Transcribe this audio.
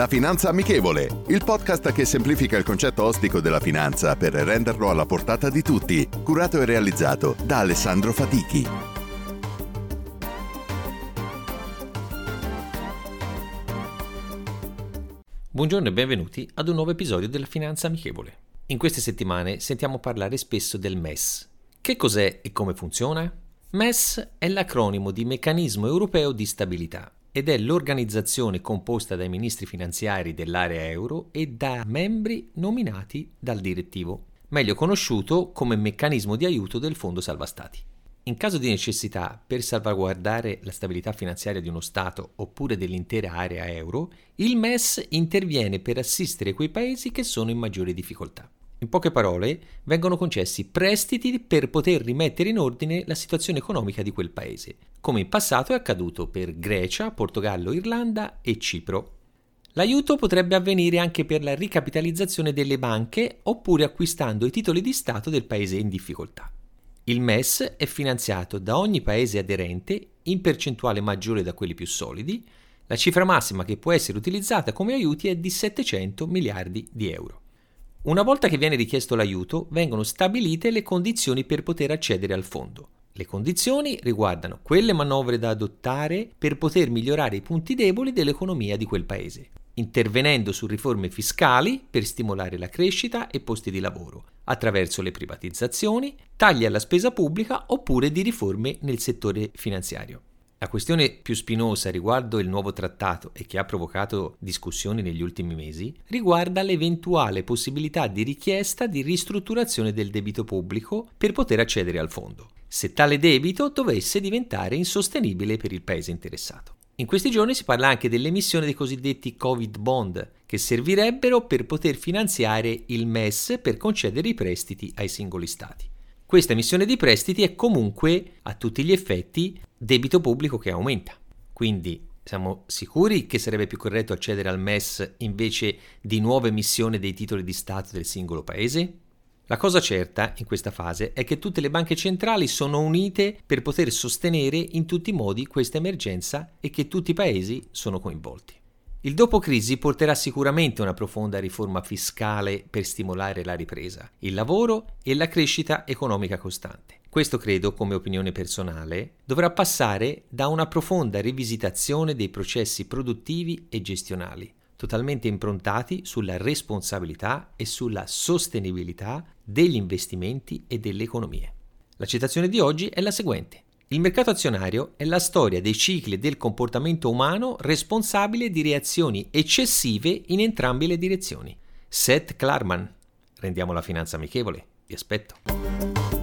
La Finanza Amichevole, il podcast che semplifica il concetto ostico della finanza per renderlo alla portata di tutti, curato e realizzato da Alessandro Fatichi. Buongiorno e benvenuti ad un nuovo episodio della Finanza Amichevole. In queste settimane sentiamo parlare spesso del MES. Che cos'è e come funziona? MES è l'acronimo di Meccanismo Europeo di Stabilità ed è l'organizzazione composta dai ministri finanziari dell'area euro e da membri nominati dal direttivo, meglio conosciuto come meccanismo di aiuto del Fondo Salva Stati. In caso di necessità per salvaguardare la stabilità finanziaria di uno Stato oppure dell'intera area euro, il MES interviene per assistere quei paesi che sono in maggiore difficoltà. In poche parole, vengono concessi prestiti per poter rimettere in ordine la situazione economica di quel paese, come in passato è accaduto per Grecia, Portogallo, Irlanda e Cipro. L'aiuto potrebbe avvenire anche per la ricapitalizzazione delle banche oppure acquistando i titoli di Stato del paese in difficoltà. Il MES è finanziato da ogni paese aderente in percentuale maggiore da quelli più solidi. La cifra massima che può essere utilizzata come aiuti è di 700 miliardi di euro. Una volta che viene richiesto l'aiuto, vengono stabilite le condizioni per poter accedere al fondo. Le condizioni riguardano quelle manovre da adottare per poter migliorare i punti deboli dell'economia di quel paese, intervenendo su riforme fiscali per stimolare la crescita e posti di lavoro, attraverso le privatizzazioni, tagli alla spesa pubblica oppure di riforme nel settore finanziario. La questione più spinosa riguardo il nuovo trattato e che ha provocato discussioni negli ultimi mesi riguarda l'eventuale possibilità di richiesta di ristrutturazione del debito pubblico per poter accedere al fondo, se tale debito dovesse diventare insostenibile per il paese interessato. In questi giorni si parla anche dell'emissione dei cosiddetti Covid bond, che servirebbero per poter finanziare il MES per concedere i prestiti ai singoli stati. Questa emissione di prestiti è comunque, a tutti gli effetti, debito pubblico che aumenta. Quindi siamo sicuri che sarebbe più corretto accedere al MES invece di nuova emissione dei titoli di Stato del singolo paese? La cosa certa in questa fase è che tutte le banche centrali sono unite per poter sostenere in tutti i modi questa emergenza e che tutti i paesi sono coinvolti. Il dopo crisi porterà sicuramente una profonda riforma fiscale per stimolare la ripresa, il lavoro e la crescita economica costante. Questo credo, come opinione personale, dovrà passare da una profonda rivisitazione dei processi produttivi e gestionali, totalmente improntati sulla responsabilità e sulla sostenibilità degli investimenti e delle economie. La citazione di oggi è la seguente. Il mercato azionario è la storia dei cicli del comportamento umano responsabile di reazioni eccessive in entrambe le direzioni. Seth Klarman. Rendiamo la finanza amichevole. Vi aspetto.